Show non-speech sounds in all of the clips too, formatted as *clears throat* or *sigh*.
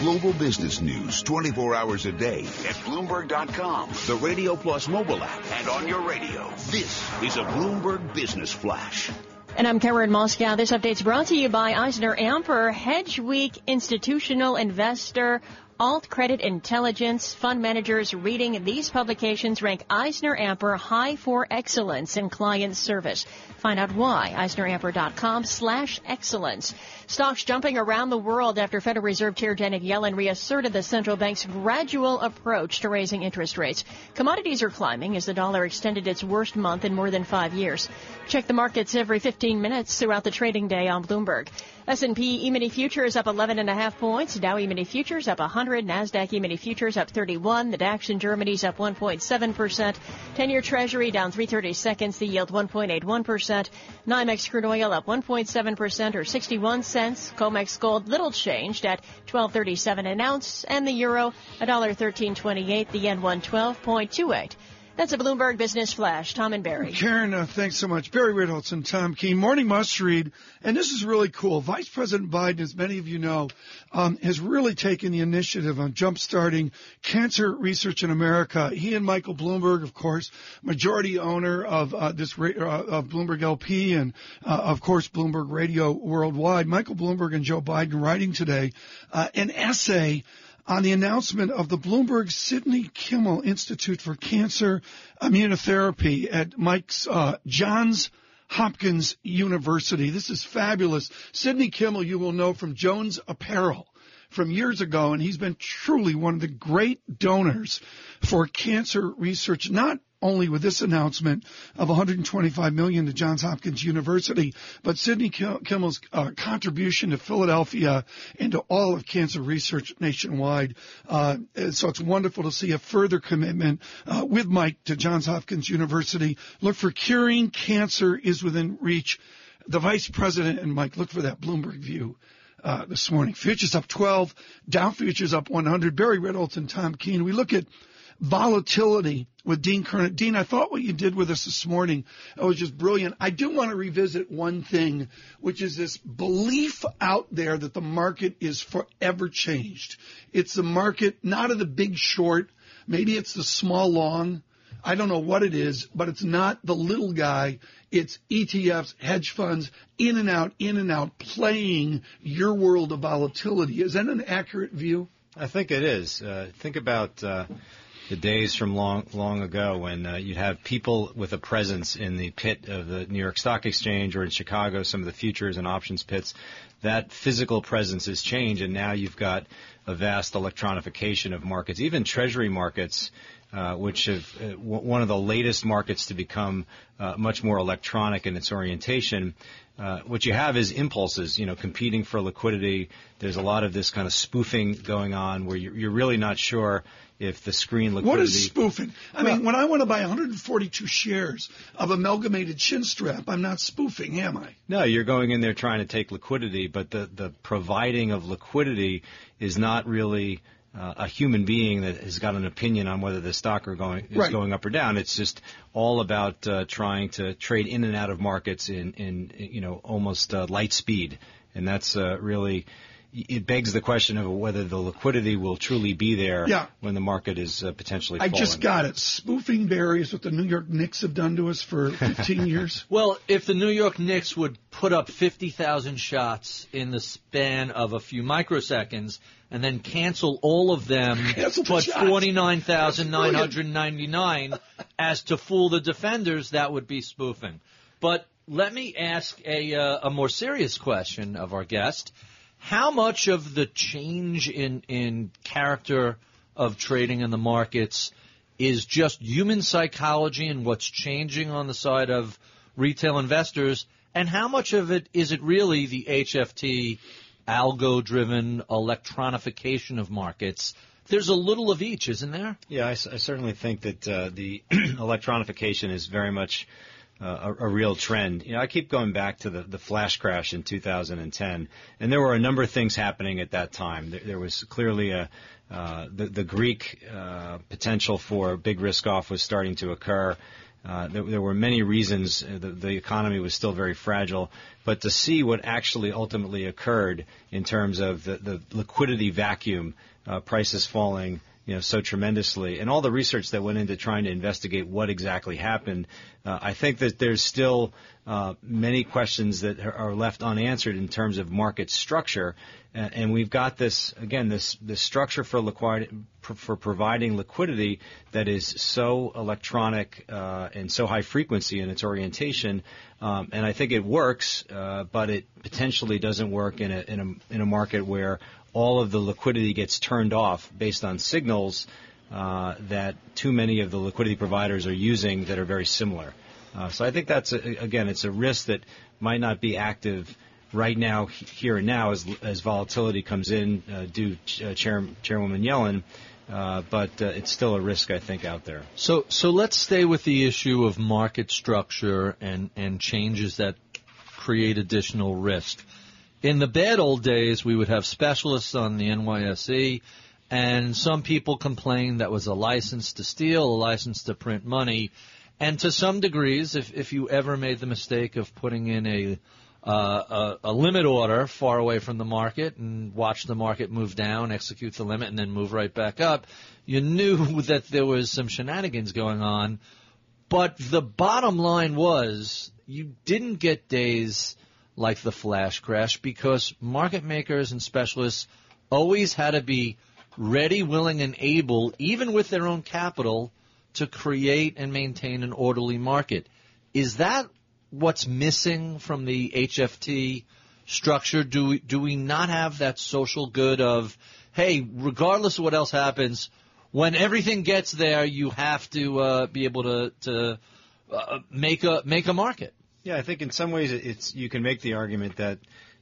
Global business news 24 hours a day at Bloomberg.com, the Radio Plus mobile app, and on your radio. This is a Bloomberg Business Flash. And I'm Karen Moscow. This update's brought to you by Eisner Amper, Hedge Week institutional investor. Alt Credit Intelligence fund managers reading these publications rank Eisner Amper high for excellence in client service. Find out why. EisnerAmper.com slash excellence. Stocks jumping around the world after Federal Reserve Chair Janet Yellen reasserted the central bank's gradual approach to raising interest rates. Commodities are climbing as the dollar extended its worst month in more than five years. Check the markets every 15 minutes throughout the trading day on Bloomberg. S&P E-mini futures up 11 and a half points. Dow E-mini futures up 100. Nasdaq E-mini futures up 31. The DAX in Germany's up 1.7%. 10-year Treasury down 330 seconds. The yield 1.81%. NYMEX crude oil up 1.7% or 61 cents. COMEX gold little changed at 12.37 an ounce. And the euro $1.1328. The yen 112.28. That's a Bloomberg Business Flash. Tom and Barry. Karen, uh, thanks so much. Barry Ritholtz and Tom Keene. Morning must read. And this is really cool. Vice President Biden, as many of you know, um, has really taken the initiative on jumpstarting cancer research in America. He and Michael Bloomberg, of course, majority owner of uh, this uh, of Bloomberg LP and uh, of course Bloomberg Radio Worldwide. Michael Bloomberg and Joe Biden writing today uh, an essay on the announcement of the Bloomberg Sidney Kimmel Institute for Cancer Immunotherapy at Mike's uh, Johns Hopkins University. This is fabulous. Sidney Kimmel, you will know from Jones Apparel from years ago, and he's been truly one of the great donors for cancer research, not only with this announcement of 125 million to Johns Hopkins University, but Sidney Kimmel's uh, contribution to Philadelphia and to all of cancer research nationwide. Uh, so it's wonderful to see a further commitment uh, with Mike to Johns Hopkins University. Look for curing cancer is within reach. The vice president and Mike, look for that Bloomberg view. Uh, this morning. Futures up 12, Dow futures up 100. Barry Ritholtz and Tom Keene. We look at volatility with Dean Curnutt. Dean, I thought what you did with us this morning was just brilliant. I do want to revisit one thing, which is this belief out there that the market is forever changed. It's the market, not of the big short. Maybe it's the small long. I don't know what it is, but it's not the little guy. It's ETFs, hedge funds, in and out, in and out, playing your world of volatility. Is that an accurate view? I think it is. Uh, think about uh, the days from long long ago when uh, you'd have people with a presence in the pit of the New York Stock Exchange or in Chicago, some of the futures and options pits. That physical presence has changed, and now you've got a vast electronification of markets, even treasury markets. Uh, which have uh, w- one of the latest markets to become uh, much more electronic in its orientation. Uh, what you have is impulses, you know, competing for liquidity. There's a lot of this kind of spoofing going on where you're, you're really not sure if the screen liquidity. What is spoofing? I well, mean, when I want to buy 142 shares of Amalgamated Chinstrap, I'm not spoofing, am I? No, you're going in there trying to take liquidity, but the, the providing of liquidity is not really uh, a human being that has got an opinion on whether the stock are going is right. going up or down. It's just all about uh, trying to trade in and out of markets in in you know almost uh, light speed, and that's uh, really it begs the question of whether the liquidity will truly be there yeah. when the market is uh, potentially. I falling. just got it. Spoofing Barry is what the New York Knicks have done to us for 15 *laughs* years. Well, if the New York Knicks would put up 50,000 shots in the span of a few microseconds and then cancel all of them, cancel but 49,999 as to fool the defenders, that would be spoofing. But let me ask a, uh, a more serious question of our guest. How much of the change in, in character of trading in the markets is just human psychology and what's changing on the side of retail investors? And how much of it is it really the HFT algo driven electronification of markets? There's a little of each, isn't there? Yeah, I, I certainly think that uh, the *clears throat* electronification is very much uh, a, a, real trend. You know, I keep going back to the, the flash crash in 2010, and there were a number of things happening at that time. There, there was clearly a uh, the, the Greek uh, potential for big risk off was starting to occur. uh, there, there, were many reasons uh, the, the, economy was still very fragile, but to see what actually ultimately occurred in terms of the, the liquidity vacuum, uh, prices falling, you know, so tremendously, and all the research that went into trying to investigate what exactly happened, uh, I think that there's still uh, many questions that are left unanswered in terms of market structure, and, and we've got this again this this structure for liquidity for providing liquidity that is so electronic uh, and so high frequency in its orientation, um, and I think it works, uh, but it potentially doesn't work in a in a in a market where all of the liquidity gets turned off based on signals uh, that too many of the liquidity providers are using that are very similar. Uh, so I think that's a, again, it's a risk that might not be active right now, here and now, as, as volatility comes in uh, due uh, Chair, Chairwoman Yellen. Uh, but uh, it's still a risk, I think, out there. So, so let's stay with the issue of market structure and and changes that create additional risk. In the bad old days, we would have specialists on the NYSE, and some people complained that was a license to steal, a license to print money. And to some degrees, if, if you ever made the mistake of putting in a, uh, a, a limit order far away from the market and watch the market move down, execute the limit, and then move right back up, you knew *laughs* that there was some shenanigans going on. But the bottom line was you didn't get days like the flash crash because market makers and specialists always had to be ready, willing, and able, even with their own capital, to create and maintain an orderly market. Is that what's missing from the HFT structure? Do we, do we not have that social good of, hey, regardless of what else happens, when everything gets there, you have to uh, be able to, to uh, make a make a market. Yeah, I think in some ways it's you can make the argument that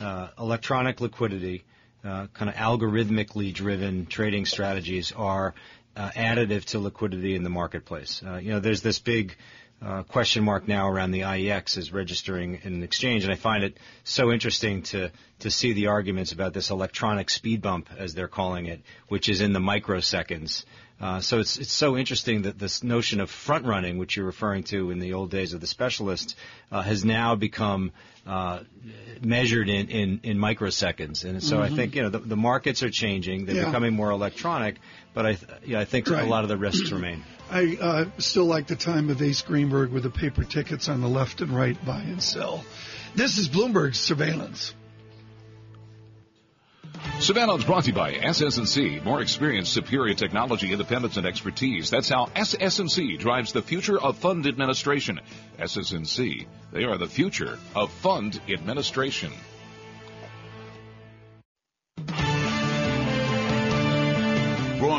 uh, electronic liquidity, uh, kind of algorithmically driven trading strategies are uh, additive to liquidity in the marketplace. Uh, you know, there's this big uh, question mark now around the IEX as registering in an exchange, and I find it so interesting to to see the arguments about this electronic speed bump, as they're calling it, which is in the microseconds. Uh, so it's it's so interesting that this notion of front running, which you're referring to in the old days of the specialist, uh, has now become uh, measured in, in, in microseconds. And so mm-hmm. I think you know the, the markets are changing; they're yeah. becoming more electronic. But I th- yeah, I think right. a lot of the risks remain. *clears throat* I uh, still like the time of Ace Greenberg with the paper tickets on the left and right, buy and sell. This is Bloomberg's surveillance. Surveillance brought to you by SS&C. More experience, superior technology, independence, and expertise. That's how SS&C drives the future of fund administration. SS&C, they are the future of fund administration.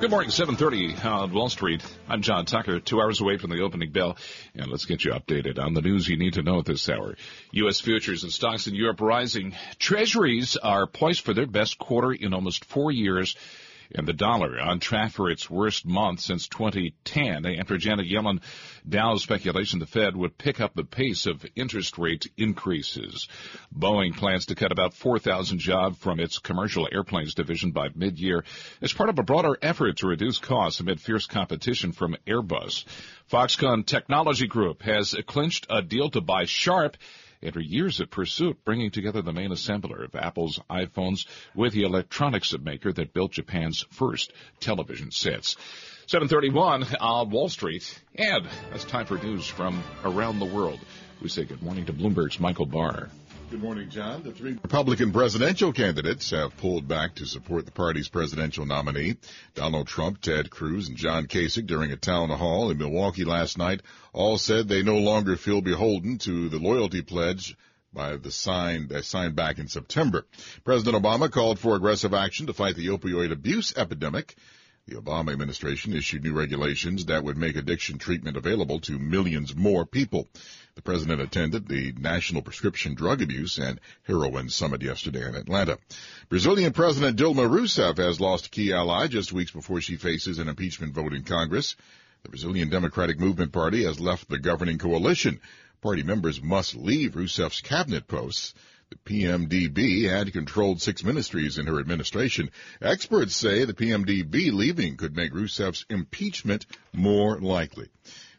Good morning, 7.30 on Wall Street. I'm John Tucker, two hours away from the opening bell. And let's get you updated on the news you need to know at this hour. U.S. futures and stocks in Europe rising. Treasuries are poised for their best quarter in almost four years and the dollar on track for its worst month since 2010 after Janet Yellen doused speculation the Fed would pick up the pace of interest rate increases. Boeing plans to cut about 4,000 jobs from its commercial airplanes division by mid-year as part of a broader effort to reduce costs amid fierce competition from Airbus. Foxconn Technology Group has clinched a deal to buy Sharp after years of pursuit, bringing together the main assembler of Apple's iPhones with the electronics maker that built Japan's first television sets. 731 on uh, Wall Street, and it's time for news from around the world. We say good morning to Bloomberg's Michael Barr. Good morning, John. The three Republican presidential candidates have pulled back to support the party's presidential nominee. Donald Trump, Ted Cruz, and John Kasich during a town hall in Milwaukee last night all said they no longer feel beholden to the loyalty pledge by the sign they signed back in September. President Obama called for aggressive action to fight the opioid abuse epidemic. The Obama administration issued new regulations that would make addiction treatment available to millions more people. The president attended the National Prescription Drug Abuse and Heroin Summit yesterday in Atlanta. Brazilian President Dilma Rousseff has lost a key ally just weeks before she faces an impeachment vote in Congress. The Brazilian Democratic Movement Party has left the governing coalition. Party members must leave Rousseff's cabinet posts. The PMDB had controlled six ministries in her administration. Experts say the PMDB leaving could make Rousseff's impeachment more likely.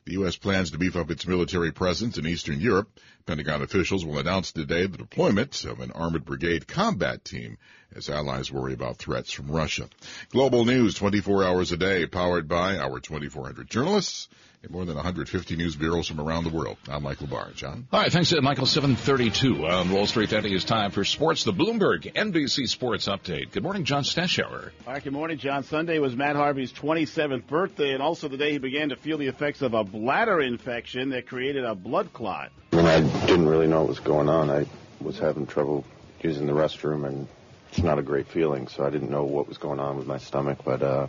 The U.S. plans to beef up its military presence in Eastern Europe. Pentagon officials will announce today the deployment of an armored brigade combat team as allies worry about threats from Russia. Global news 24 hours a day, powered by our 2,400 journalists and more than 150 news bureaus from around the world. I'm Michael Barr. John? All right, thanks, uh, Michael. 732 on Wall Street. That is time for sports. The Bloomberg NBC Sports Update. Good morning, John Stashower. All right, good morning, John. Sunday was Matt Harvey's 27th birthday and also the day he began to feel the effects of a bladder infection that created a blood clot. And I didn't really know what was going on. I was having trouble using the restroom and it's not a great feeling, so I didn't know what was going on with my stomach, but uh,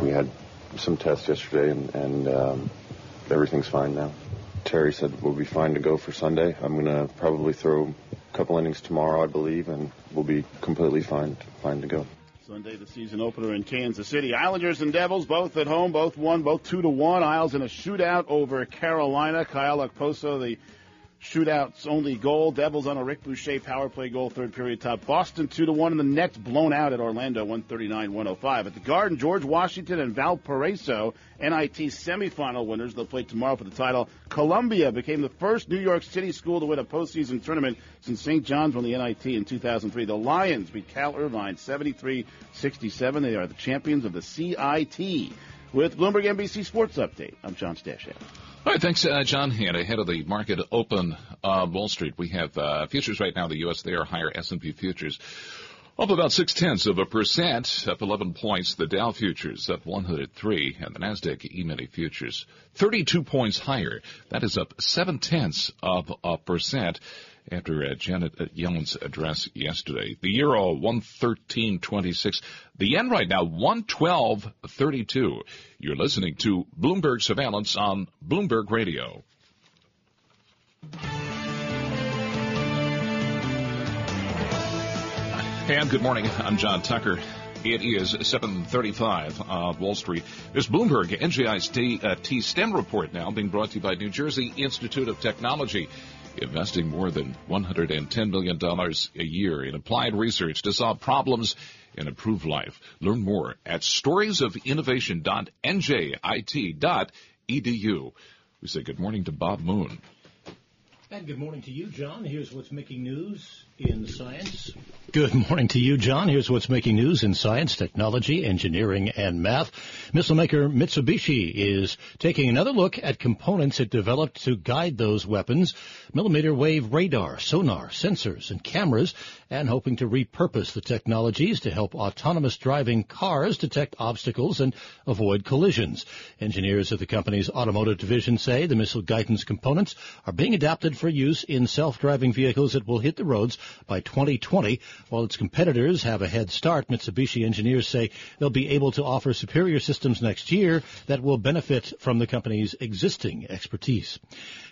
we had some tests yesterday, and, and um, everything's fine now. Terry said we'll be fine to go for Sunday. I'm to probably throw a couple innings tomorrow, I believe, and we'll be completely fine, fine to go. Sunday, the season opener in Kansas City. Islanders and Devils both at home, both won, both two to one. Isles in a shootout over Carolina. Kyle Okposo, the Shootouts only goal. Devils on a Reid Boucher power play goal, third period top. Boston 2 to 1, and the Nets blown out at Orlando 139 105. At the Garden, George Washington and Valparaiso, NIT semifinal winners. They'll play tomorrow for the title. Columbia became the first New York City school to win a postseason tournament since St. John's won the NIT in 2003. The Lions beat Cal Irvine 73 67. They are the champions of the CIT. With Bloomberg NBC Sports Update, I'm John Stashower. All right, thanks, uh, John. And ahead of the market open uh, Wall Street, we have uh, futures right now. The U.S. they are higher. S&P futures up about six tenths of a percent, up 11 points. The Dow futures up 103, and the Nasdaq E-mini futures 32 points higher. That is up seven tenths of a percent after uh, Janet Yellen's address yesterday. The euro 113.26. The yen right now 112.32. You're listening to Bloomberg Surveillance on Bloomberg Radio. Hey, And good morning. I'm John Tucker. It is 7:35 on Wall Street. This Bloomberg NJI's uh, T STEM report now being brought to you by New Jersey Institute of Technology investing more than $110 million a year in applied research to solve problems and improve life. Learn more at storiesofinnovation.njit.edu. We say good morning to Bob Moon. And good morning to you, John. Here's what's making news in science. Good morning to you, John. Here's what's making news in science, technology, engineering, and math. Missile maker Mitsubishi is taking another look at components it developed to guide those weapons, millimeter wave radar, sonar, sensors, and cameras, and hoping to repurpose the technologies to help autonomous driving cars detect obstacles and avoid collisions. Engineers at the company's automotive division say the missile guidance components are being adapted for use in self-driving vehicles that will hit the roads by 2020. While its competitors have a head start, Mitsubishi engineers say they'll be able to offer superior systems next year that will benefit from the company's existing expertise.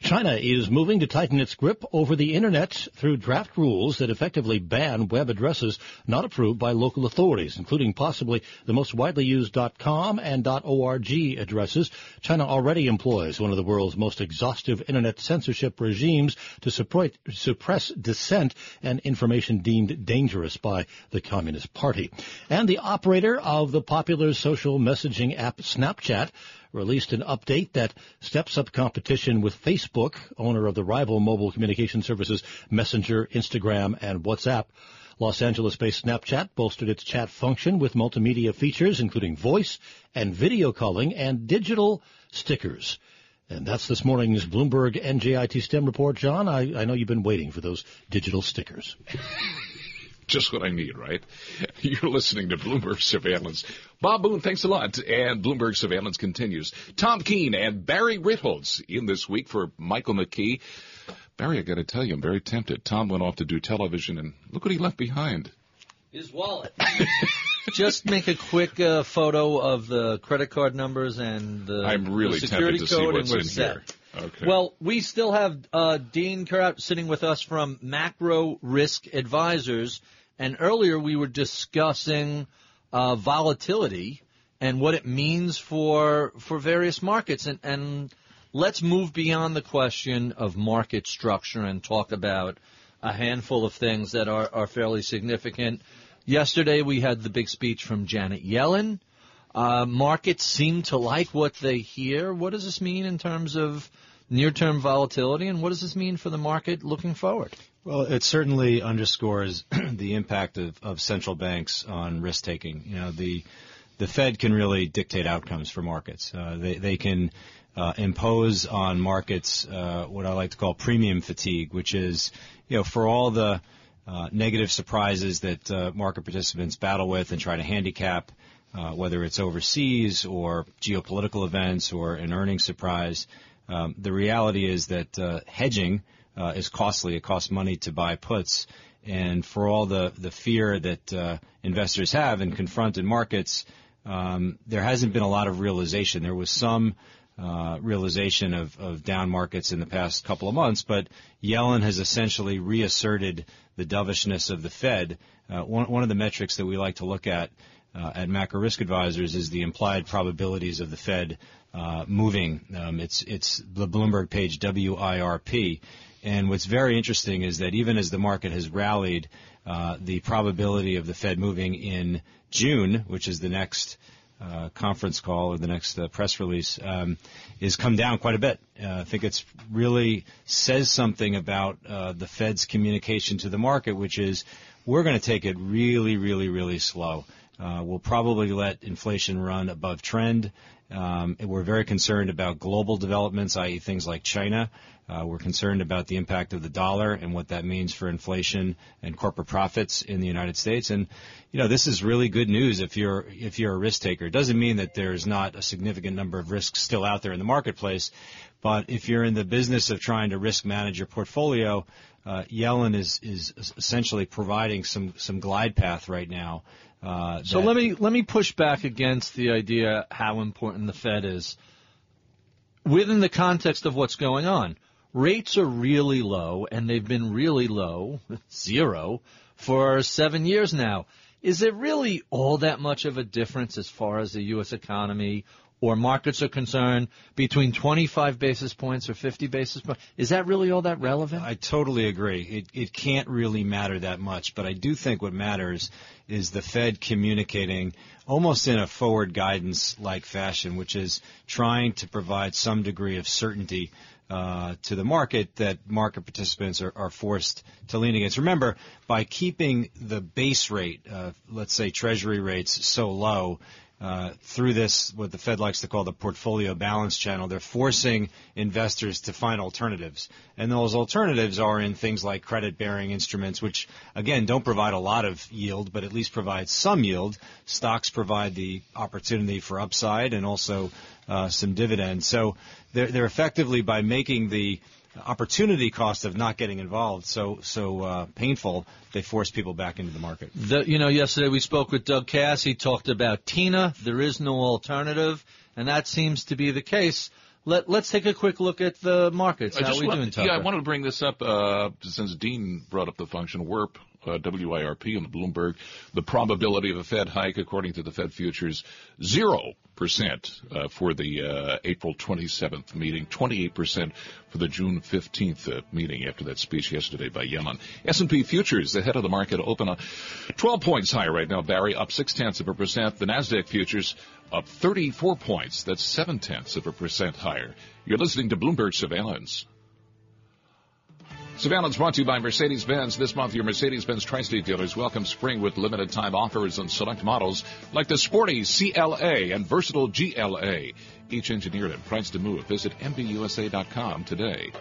China is moving to tighten its grip over the internet through draft rules that effectively ban web addresses not approved by local authorities, including possibly the most widely used .com and .org addresses. China already employs one of the world's most exhaustive internet censorship regimes to suppress dissent and information deemed dangerous by the Communist Party. And the operator of the popular social messaging app Snapchat released an update that steps up competition with Facebook, owner of the rival mobile communication services Messenger, Instagram, and WhatsApp. Los Angeles-based Snapchat bolstered its chat function with multimedia features including voice and video calling and digital stickers. And that's this morning's Bloomberg NJIT STEM report. John, I, I know you've been waiting for those digital stickers. *laughs* Just what I need, right? *laughs* You're listening to Bloomberg Surveillance. Bob Moon, thanks a lot. And Bloomberg Surveillance continues. Tom Keene and Barry Ritholtz in this week for Michael McKee. Barry, I got to tell you, I'm very tempted. Tom went off to do television, and look what he left behind. His wallet. *laughs* Just make a quick uh, photo of the credit card numbers and the, I'm really the security tempted to code, see what's and we're in set. here. Okay. Well, we still have uh, Dean Curnutt sitting with us from Macro Risk Advisors, and earlier we were discussing uh, volatility and what it means for for various markets, and, and let's move beyond the question of market structure and talk about a handful of things that are, are fairly significant. Yesterday we had the big speech from Janet Yellen. Uh, markets seem to like what they hear. What does this mean in terms of near-term volatility, and what does this mean for the market looking forward? Well, it certainly underscores *clears throat* the impact of, of central banks on risk taking. You know, the the Fed can really dictate outcomes for markets. Uh, they they can uh, impose on markets uh, what I like to call premium fatigue, which is you know for all the uh, negative surprises that uh, market participants battle with and try to handicap, uh, whether it's overseas or geopolitical events or an earnings surprise. Um, the reality is that uh, hedging uh, is costly. It costs money to buy puts. And for all the, the fear that uh, investors have and confront in markets, um, there hasn't been a lot of realization. There was some uh, realization of, of down markets in the past couple of months, but Yellen has essentially reasserted the dovishness of the Fed. Uh, one, one of the metrics that we like to look at uh, at Macro Risk Advisors is the implied probabilities of the Fed uh, moving. Um, it's it's the Bloomberg page WIRP, and what's very interesting is that even as the market has rallied, uh, the probability of the Fed moving in June, which is the next uh, conference call or the next uh, press release um, is come down quite a bit. Uh, I think it's really says something about uh, the Fed's communication to the market, which is we're going to take it really, really, really slow. Uh, we'll probably let inflation run above trend. Um, we're very concerned about global developments, i.e., things like China. Uh, we're concerned about the impact of the dollar and what that means for inflation and corporate profits in the United States. And you know, this is really good news if you're if you're a risk taker. It doesn't mean that there's not a significant number of risks still out there in the marketplace, but if you're in the business of trying to risk manage your portfolio, uh, Yellen is is essentially providing some some glide path right now. Uh, so let me let me push back against the idea how important the Fed is within the context of what's going on. Rates are really low, and they've been really low, *laughs* zero, for seven years now. Is it really all that much of a difference as far as the U.S. economy or markets are concerned between 25 basis points or 50 basis points? Is that really all that relevant? I totally agree. It, it can't really matter that much, but I do think what matters is the Fed communicating almost in a forward guidance like fashion, which is trying to provide some degree of certainty uh, to the market that market participants are, are, forced to lean against. Remember, by keeping the base rate, uh, let's say Treasury rates, so low, uh, through this, what the Fed likes to call the portfolio balance channel, they're forcing investors to find alternatives. And those alternatives are in things like credit bearing instruments, which again don't provide a lot of yield, but at least provide some yield. Stocks provide the opportunity for upside and also uh, some dividends. So they're, they're effectively by making the opportunity cost of not getting involved so so uh, painful, they force people back into the market. The, you know, yesterday we spoke with Doug Kass. He talked about TINA. There is no alternative, and that seems to be the case. Let, us take a quick look at the markets. How are we want, doing, Tucker? Yeah, I wanted to bring this up uh, since Dean brought up the function WIRP, uh, WIRP on the Bloomberg. The probability of a Fed hike, according to the Fed futures, zero percent uh, for the uh, April 27th meeting, 28 percent for the June 15th uh, meeting after that speech yesterday by Yellen. S&P futures, the head of the market, open up 12 points higher right now. Barry up six tenths of a percent. The Nasdaq futures up 34 points. That's seven tenths of a percent higher. You're listening to Bloomberg Surveillance. Surveillance brought to you by Mercedes-Benz. This month, your Mercedes-Benz Tri-State dealers welcome spring with limited time offers on select models like the sporty CLA and versatile GLA. Each engineered and priced to move. Visit MBUSA.com today.